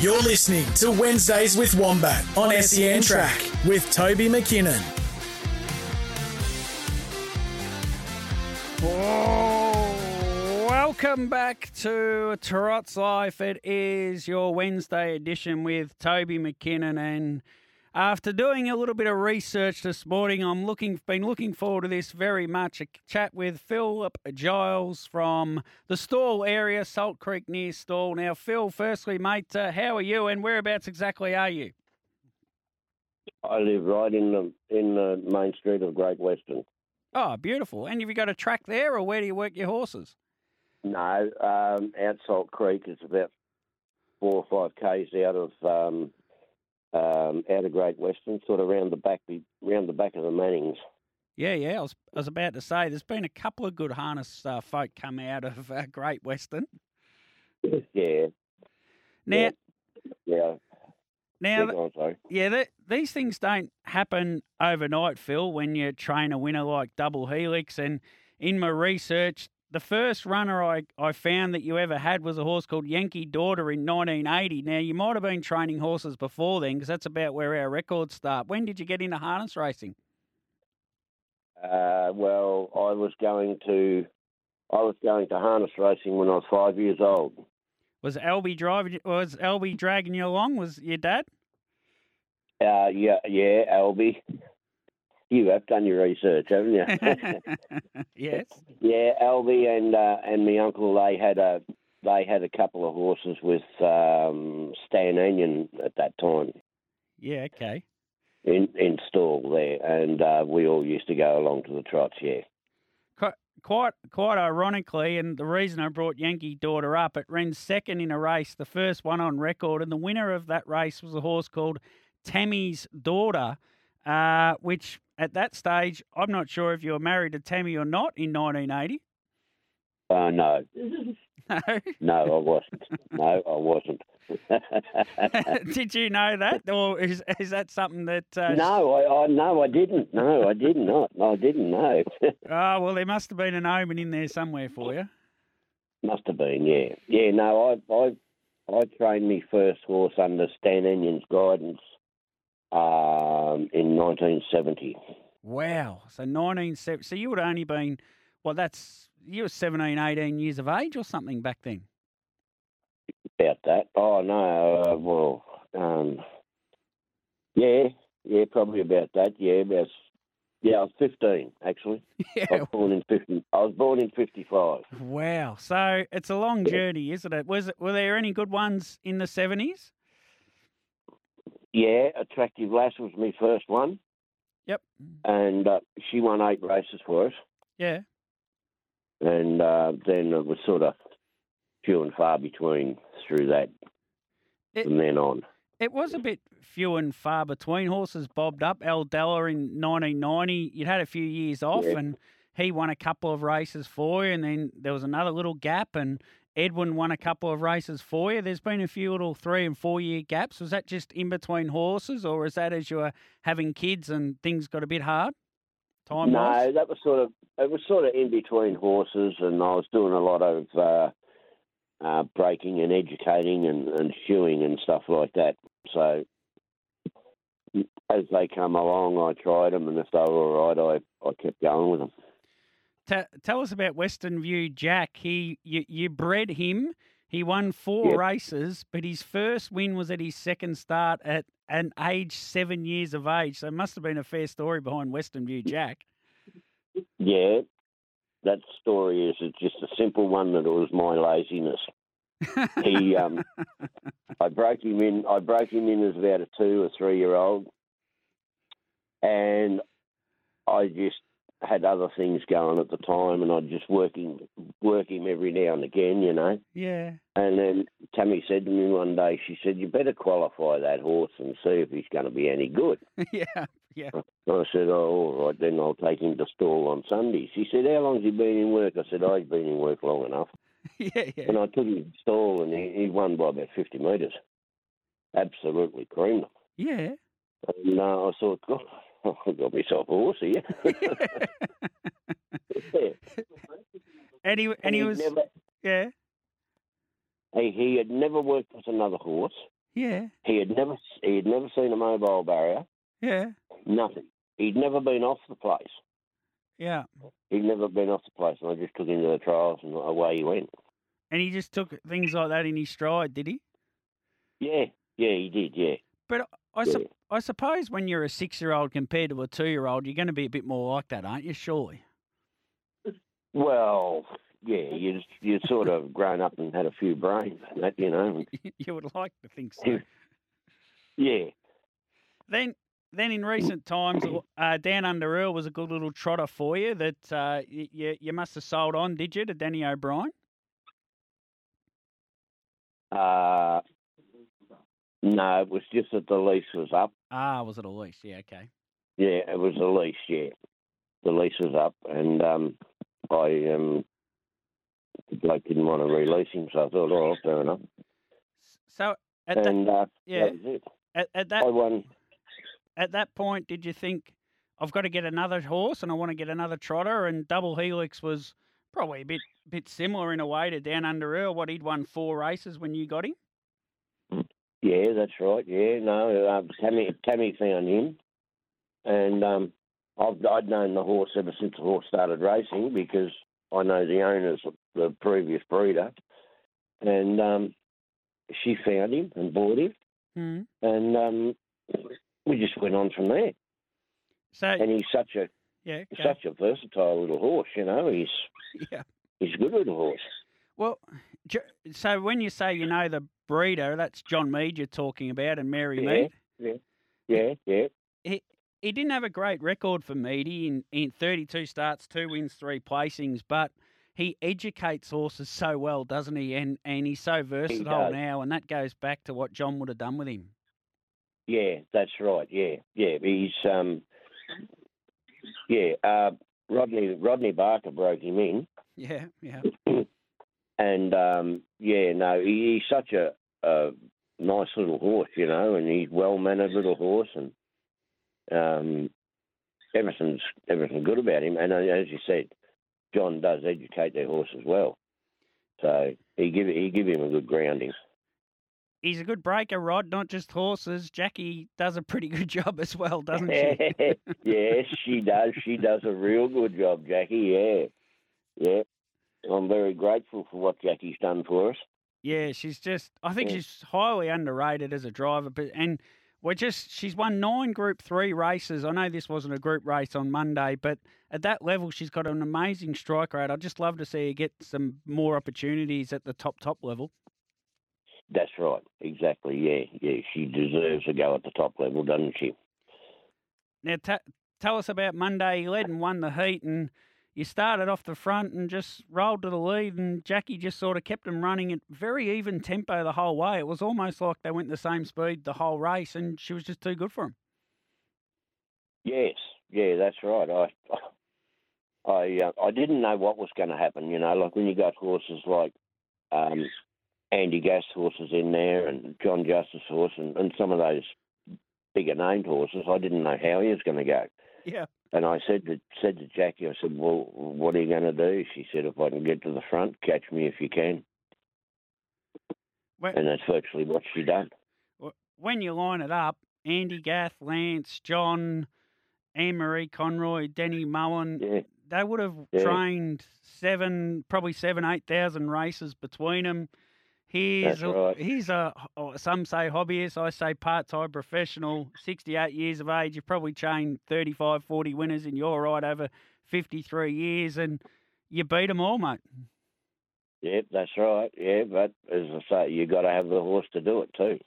You're listening to Wednesdays with Wombat on SEN Track with Toby McKinnon. Oh, welcome back to Trot's Life. It is your Wednesday edition with Toby McKinnon, and after doing a little bit of research this morning, I'm looking been looking forward to this very much. A chat with Philip Giles from the Stawell area, Salt Creek near Stawell. Now, Phil, firstly, mate, uh, how are you, and whereabouts exactly are you? I live right in the in the main street of Great Western. Oh, beautiful. And have you got a track there, or where do you work your horses? No, um, out Salt Creek is about four or five k's out of um, um, out of Great Western, sort of round the back, round the back of the Mannings. Yeah, yeah. I was, I was about to say, there's been a couple of good harness uh, folk come out of uh, Great Western. Yeah. Now, Yeah. now, Yeah, I'm. Yeah, these things don't happen overnight, Phil, when you train a winner like Double Helix. And in my research, the first runner I, I found that you ever had was a horse called Yankee Daughter in 1980. Now, you might have been training horses before then because that's about where our records start. When did you get into harness racing? Uh, well, I was going to I was going to harness racing when I was five years old. Was Albie driving? Was Albie dragging you along? Was your dad? Uh, yeah, yeah, Albie. You have done your research, haven't you? yes. Yeah, Albie and uh, and my uncle they had a they had a couple of horses with um, Stan Anion at that time Yeah. Okay. in in Stawell there, and uh, we all used to go along to the trots. Yeah, Quite, quite, quite ironically, and the reason I brought Yankee Daughter up, it ran second in a race, the first one on record, and the winner of that race was a horse called Tammy's Daughter, uh, which at that stage, I'm not sure if you were married to Tammy or not in 1980. uh, no, No. no, I wasn't. No, I wasn't. Did you know that, or is is that something that? Uh, no, I, I no, I didn't. No, I did not. I didn't know. Oh well, there must have been an omen in there somewhere for you. Must have been. Yeah, yeah. No, I I I trained my first horse under Stan Anion's guidance um, in 1970. Wow. So 1970. So you would have only been, well, that's, you were 17, 18 years of age or something back then. about that. Oh no, uh, well, um, yeah, yeah, probably about that. Yeah, about yeah, I was fifteen actually. I Yeah. was born in fifty. I was born in fifty-five. Wow. So it's a long journey, isn't it? Was it, were there any good ones in the 70s? Yeah, attractive lass was my first one, Yep. and uh, she won eight races for us. Yeah. And uh, then it was sort of few and far between through that It- from then on. It was a bit few and far between. Horses bobbed up. Al Della in 1990, you'd had a few years off, Yeah. and he won a couple of races for you. And then there was another little gap, and Edwin won a couple of races for you. There's been a few little three and four year gaps. Was that just in between horses, or is that as you were having kids and things got a bit hard? Time No, that was sort of it was sort of in between horses, and I was doing a lot of uh, uh, breaking and educating and, and shoeing and stuff like that. So as they come along, I tried them, and if they were all right, I, I kept going with them. Ta tell us about Western View Jack. He you, you bred him. He won four Yep. races, but his first win was at his second start at an age seven years of age. So it must have been a fair story behind Western View Jack. Yeah, that story is it's just a simple one that it was my laziness. He, um, I broke him in. I broke him in as about a two or three year old, and I just had other things going at the time, and I'd just work him, work him every now and again, you know. yeah. And then Tammy said to me one day, she said, "You better qualify that horse and see if he's going to be any good." yeah. Yeah. I said, "Oh, all right, then I'll take him to Stawell on Sunday." She said, "How long's he been in work?" I said, "Oh, he's been in work long enough." Yeah. Yeah. And I took him to Stawell, and he, he won by about fifty metres. Absolutely creamed him. Yeah. And uh, I thought, God, got myself a horse here. Yeah. And he and he was never, yeah. he, he had never worked with another horse. Yeah. He had never he had never seen a mobile barrier. Yeah. Nothing. He'd never been off the place. Yeah. He'd never been off the place, and I just took him to the trials, and away he went. And he just took things like that in his stride, did he? Yeah, yeah, he did. Yeah, But I, yeah. sup- I suppose when you're a six year old compared to a two year old, you're going to be a bit more like that, aren't you? Surely. Well, yeah, you you sort of grown up and had a few brains, and that you know. you would like to think so. Yeah, then, then in recent times, uh, Down Under Earl was a good little trotter for you that uh, you, you must have sold on, did you, to Danny O'Brien? uh, no, it was just that the lease was up. Ah, was it a lease? Yeah, okay. Yeah, it was a lease. Yeah, the lease was up, and um, I um, the bloke didn't want to release him, so I thought, oh, fair enough. So at that, and uh, yeah. that at, at that I won. at that point, did you think I've got to get another horse and I want to get another trotter? And Double Helix was probably a bit bit similar in a way to Down Under Earl. What he'd won four races when you got him. Yeah, that's right. Yeah, no, uh, Tammy Tammy found him, and um, I've I'd known the horse ever since the horse started racing because I know the owners, of the previous breeder, and um, she found him and bought him, Hmm. and um, we just went on from there. So And he's such a yeah, go. such a versatile little horse, you know. He's yeah. he's a good little horse. Well, so when you say you know the breeder, that's John Mead you're talking about, and Mary Yeah. Mead. Yeah, yeah. He, he didn't have a great record for Meady in, in 32 starts, two wins, three placings, but he educates horses so well, doesn't he? And and he's so versatile does. now, and that goes back to what John would have done with him. Yeah, that's right. Yeah, yeah. He's um, yeah. Uh, Rodney Rodney Barker broke him in, Yeah, yeah. and um, yeah, no, he, he's such a, a nice little horse, you know, and he's well mannered little horse, and um, everything's everything good about him. And uh, as you said, John does educate their horse as well, so he give he give him a good grounding. He's a good breaker, Rod, not just horses. Jackie does a pretty good job as well, doesn't she? yes, she does. She does a real good job, Jackie. Yeah, yeah. I'm very grateful for what Jackie's done for us. Yeah, she's just. I think Yeah. she's highly underrated as a driver, but and we're just. She's won nine Group Three races. I know this wasn't a group race on Monday, but at that level, she's got an amazing strike rate. I'd just love to see her get some more opportunities at the top top level. That's right. Exactly. Yeah, yeah. She deserves to go at the top level, doesn't she? Now, ta tell us about Monday. You led and won the heat, and you started off the front and just rolled to the lead, and Jackie just sort of kept them running at very even tempo the whole way. It was almost like they went the same speed the whole race, and she was just too good for them. Yes. Yeah, that's right. I, I, uh, I didn't know what was going to happen. You know, like when you got horses like um, Andy Gath's horses in there, and John Justice horse, and, and some of those bigger named horses. I didn't know how he was going to go. Yeah. And I said to said to Jackie, I said, "Well, what are you going to do?" She said, "If I can get to the front, catch me if you can." When, And that's virtually what she done. when you line it up, Andy Gath, Lance, John, Anne Marie Conroy, Denny Mullen, Yeah, they would have Yeah. trained seven, probably seven, eight thousand races between them. He's right. he's a some say hobbyist, I say part-time professional. Sixty-eight years of age, you've probably chained 35, 40 winners in your ride over fifty-three years, and you beat them all, mate. Yep, that's right. Yeah, but as I say, you got to have the horse to do it too.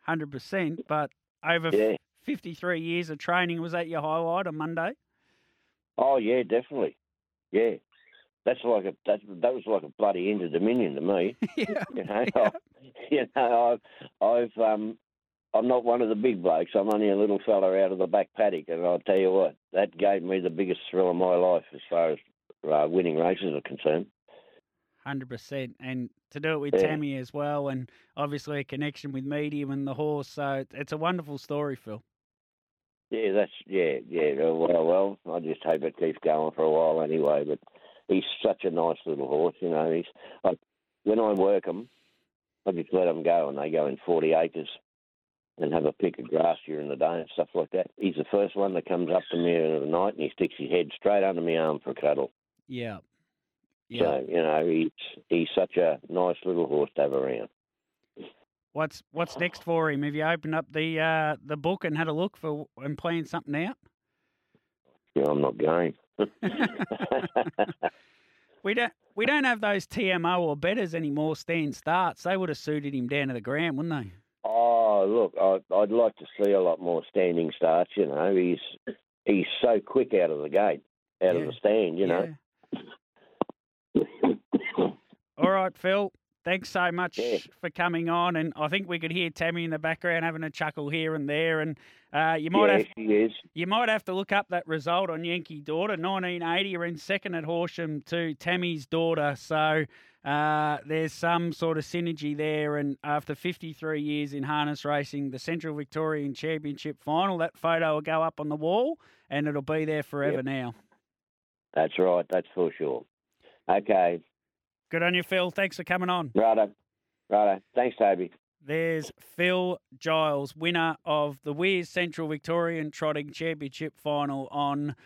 Hundred percent. But over Yeah. fifty-three years of training, was that your highlight on Monday? Oh yeah, definitely. Yeah, that's like a that that was like a bloody Inter Dominion to me. yeah. You know, you know, I've, I've um, I'm not one of the big blokes. I'm only a little fella out of the back paddock, and I'll tell you what, that gave me the biggest thrill of my life as far as uh, winning races are concerned. Hundred percent, and to do it with Yeah. Tammy as well, and obviously a connection with Medium and the horse. So it's- a wonderful story, Phil. Yeah, that's yeah, yeah. Well, well, I just hope it keeps going for a while anyway. But he's such a nice little horse, you know. He's I, when I work him, I just let him go, and they go in forty acres and have a pick of grass during the day and stuff like that. He's the first one that comes up to me in the night, and he sticks his head straight under my arm for a cuddle. Yeah, yeah. So you know, he's he's such a nice little horse to have around. What's what's next for him? Have you opened up the uh, the book and had a look for and planned something out? Yeah, I'm not going. We don't we don't have those TMO or betters anymore. Stand starts. They would have suited him down to the ground, wouldn't they? Oh, look, I, I'd like to see a lot more standing starts. You know, he's he's so quick out of the gate, out Yeah. of the stand. You know. All right, Phil. Thanks so much Yeah. for coming on, and I think we could hear Tammy in the background having a chuckle here and there, and uh, you might yeah, have you might have to look up that result on Yankee Daughter. 1980 are in second at Horsham to Tammy's daughter. So uh, there's some sort of synergy there. And after 53 years in harness racing, the Central Victorian Championship final, that photo will go up on the wall and it'll be there forever Yep. now. That's right. That's for sure. Okay, Good on you, Phil. Thanks for coming on. righto, righto. Thanks, Toby. There's Phil Giles, winner of the Weirs Central Victorian Trotting Championship final on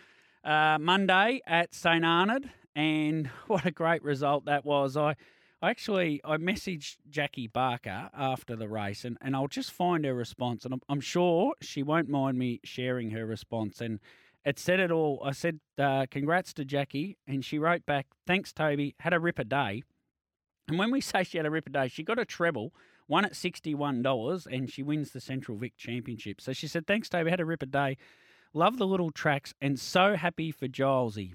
uh, Monday at St Arnaud, and what a great result that was. I, I actually I messaged Jackie Barker after the race, and, and I'll just find her response, and I'm, I'm sure she won't mind me sharing her response. And it said it all. I said, uh, "Congrats to Jackie," and she wrote back, "Thanks, Toby. Had a ripper day." And when we say she had a ripper day, she got a treble won at $61 and she wins the Central Vic Championship. So she said, Thanks, Toby. Had a ripper day. Love the little tracks and so happy for Gilesy.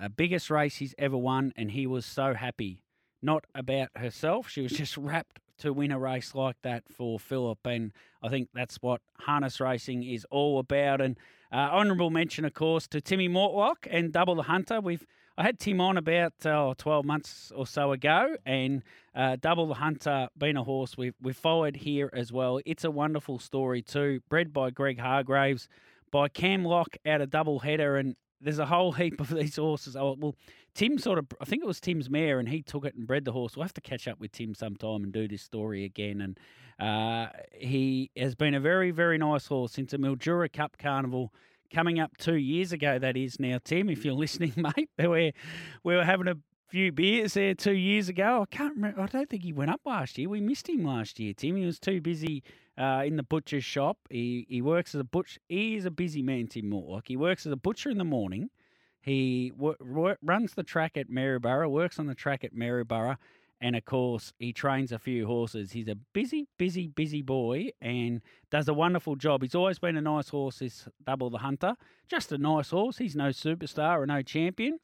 Uh, biggest race he's ever won, and he was so happy. Not about herself. She was just rapt to win a race like that for Philip. And I think that's what harness racing is all about. And uh, honourable mention, of course, to Timmy Mortlock and Double the Hunter. We've I had Tim on about uh, 12 months or so ago, and uh, Double the Hunter, being a horse we've, we've followed here as well. It's a wonderful story too, bred by Greg Hargraves, by Cam Lock out of Double Header, and there's a whole heap of these horses. Oh, well, Tim sort of, I think it was Tim's mare, and he took it and bred the horse. We'll have to catch up with Tim sometime and do this story again. And uh, he has been a very, very nice horse since a Mildura Cup Carnival coming up two years ago. That is now, Tim. If you're listening, mate, we we were having a few beers there two years ago. I can't remember. I don't think he went up last year. We missed him last year, Tim. He was too busy uh, in the butcher's shop. He he works as a butcher. He is a busy man, Tim Mortlock. He works as a butcher in the morning. He wo- wo- runs the track at Maryborough, works on the track at Maryborough, and of course, he trains a few horses. He's a busy, busy, busy boy and does a wonderful job. He's always been a nice horse, this Double the Hunter. Just a nice horse. He's no superstar or no champion.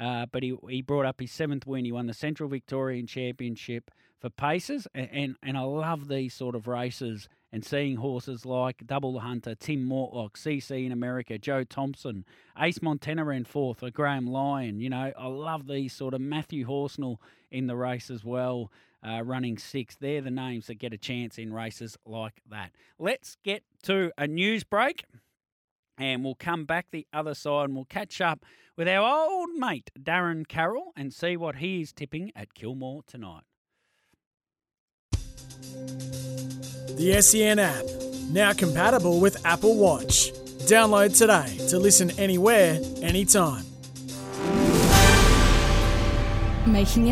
Uh, but he, he brought up his seventh win. He won the Central Victorian Championship for paces, and, and, and I love these sort of races and seeing horses like Double the Hunter, Tim Mortlock, CC in America, Joe Thompson, Ace Montana ran fourth, or Graham Lyon. You know, I love these sort of Matthew Horsnell in the race as well, uh, running six. They're the names that get a chance in races like that. Let's get to a news break and we'll come back the other side and we'll catch up with our old mate Darren Carroll and see what he is tipping at Kilmore tonight. The SEN app, now compatible with Apple Watch. Download today to listen anywhere, anytime. Making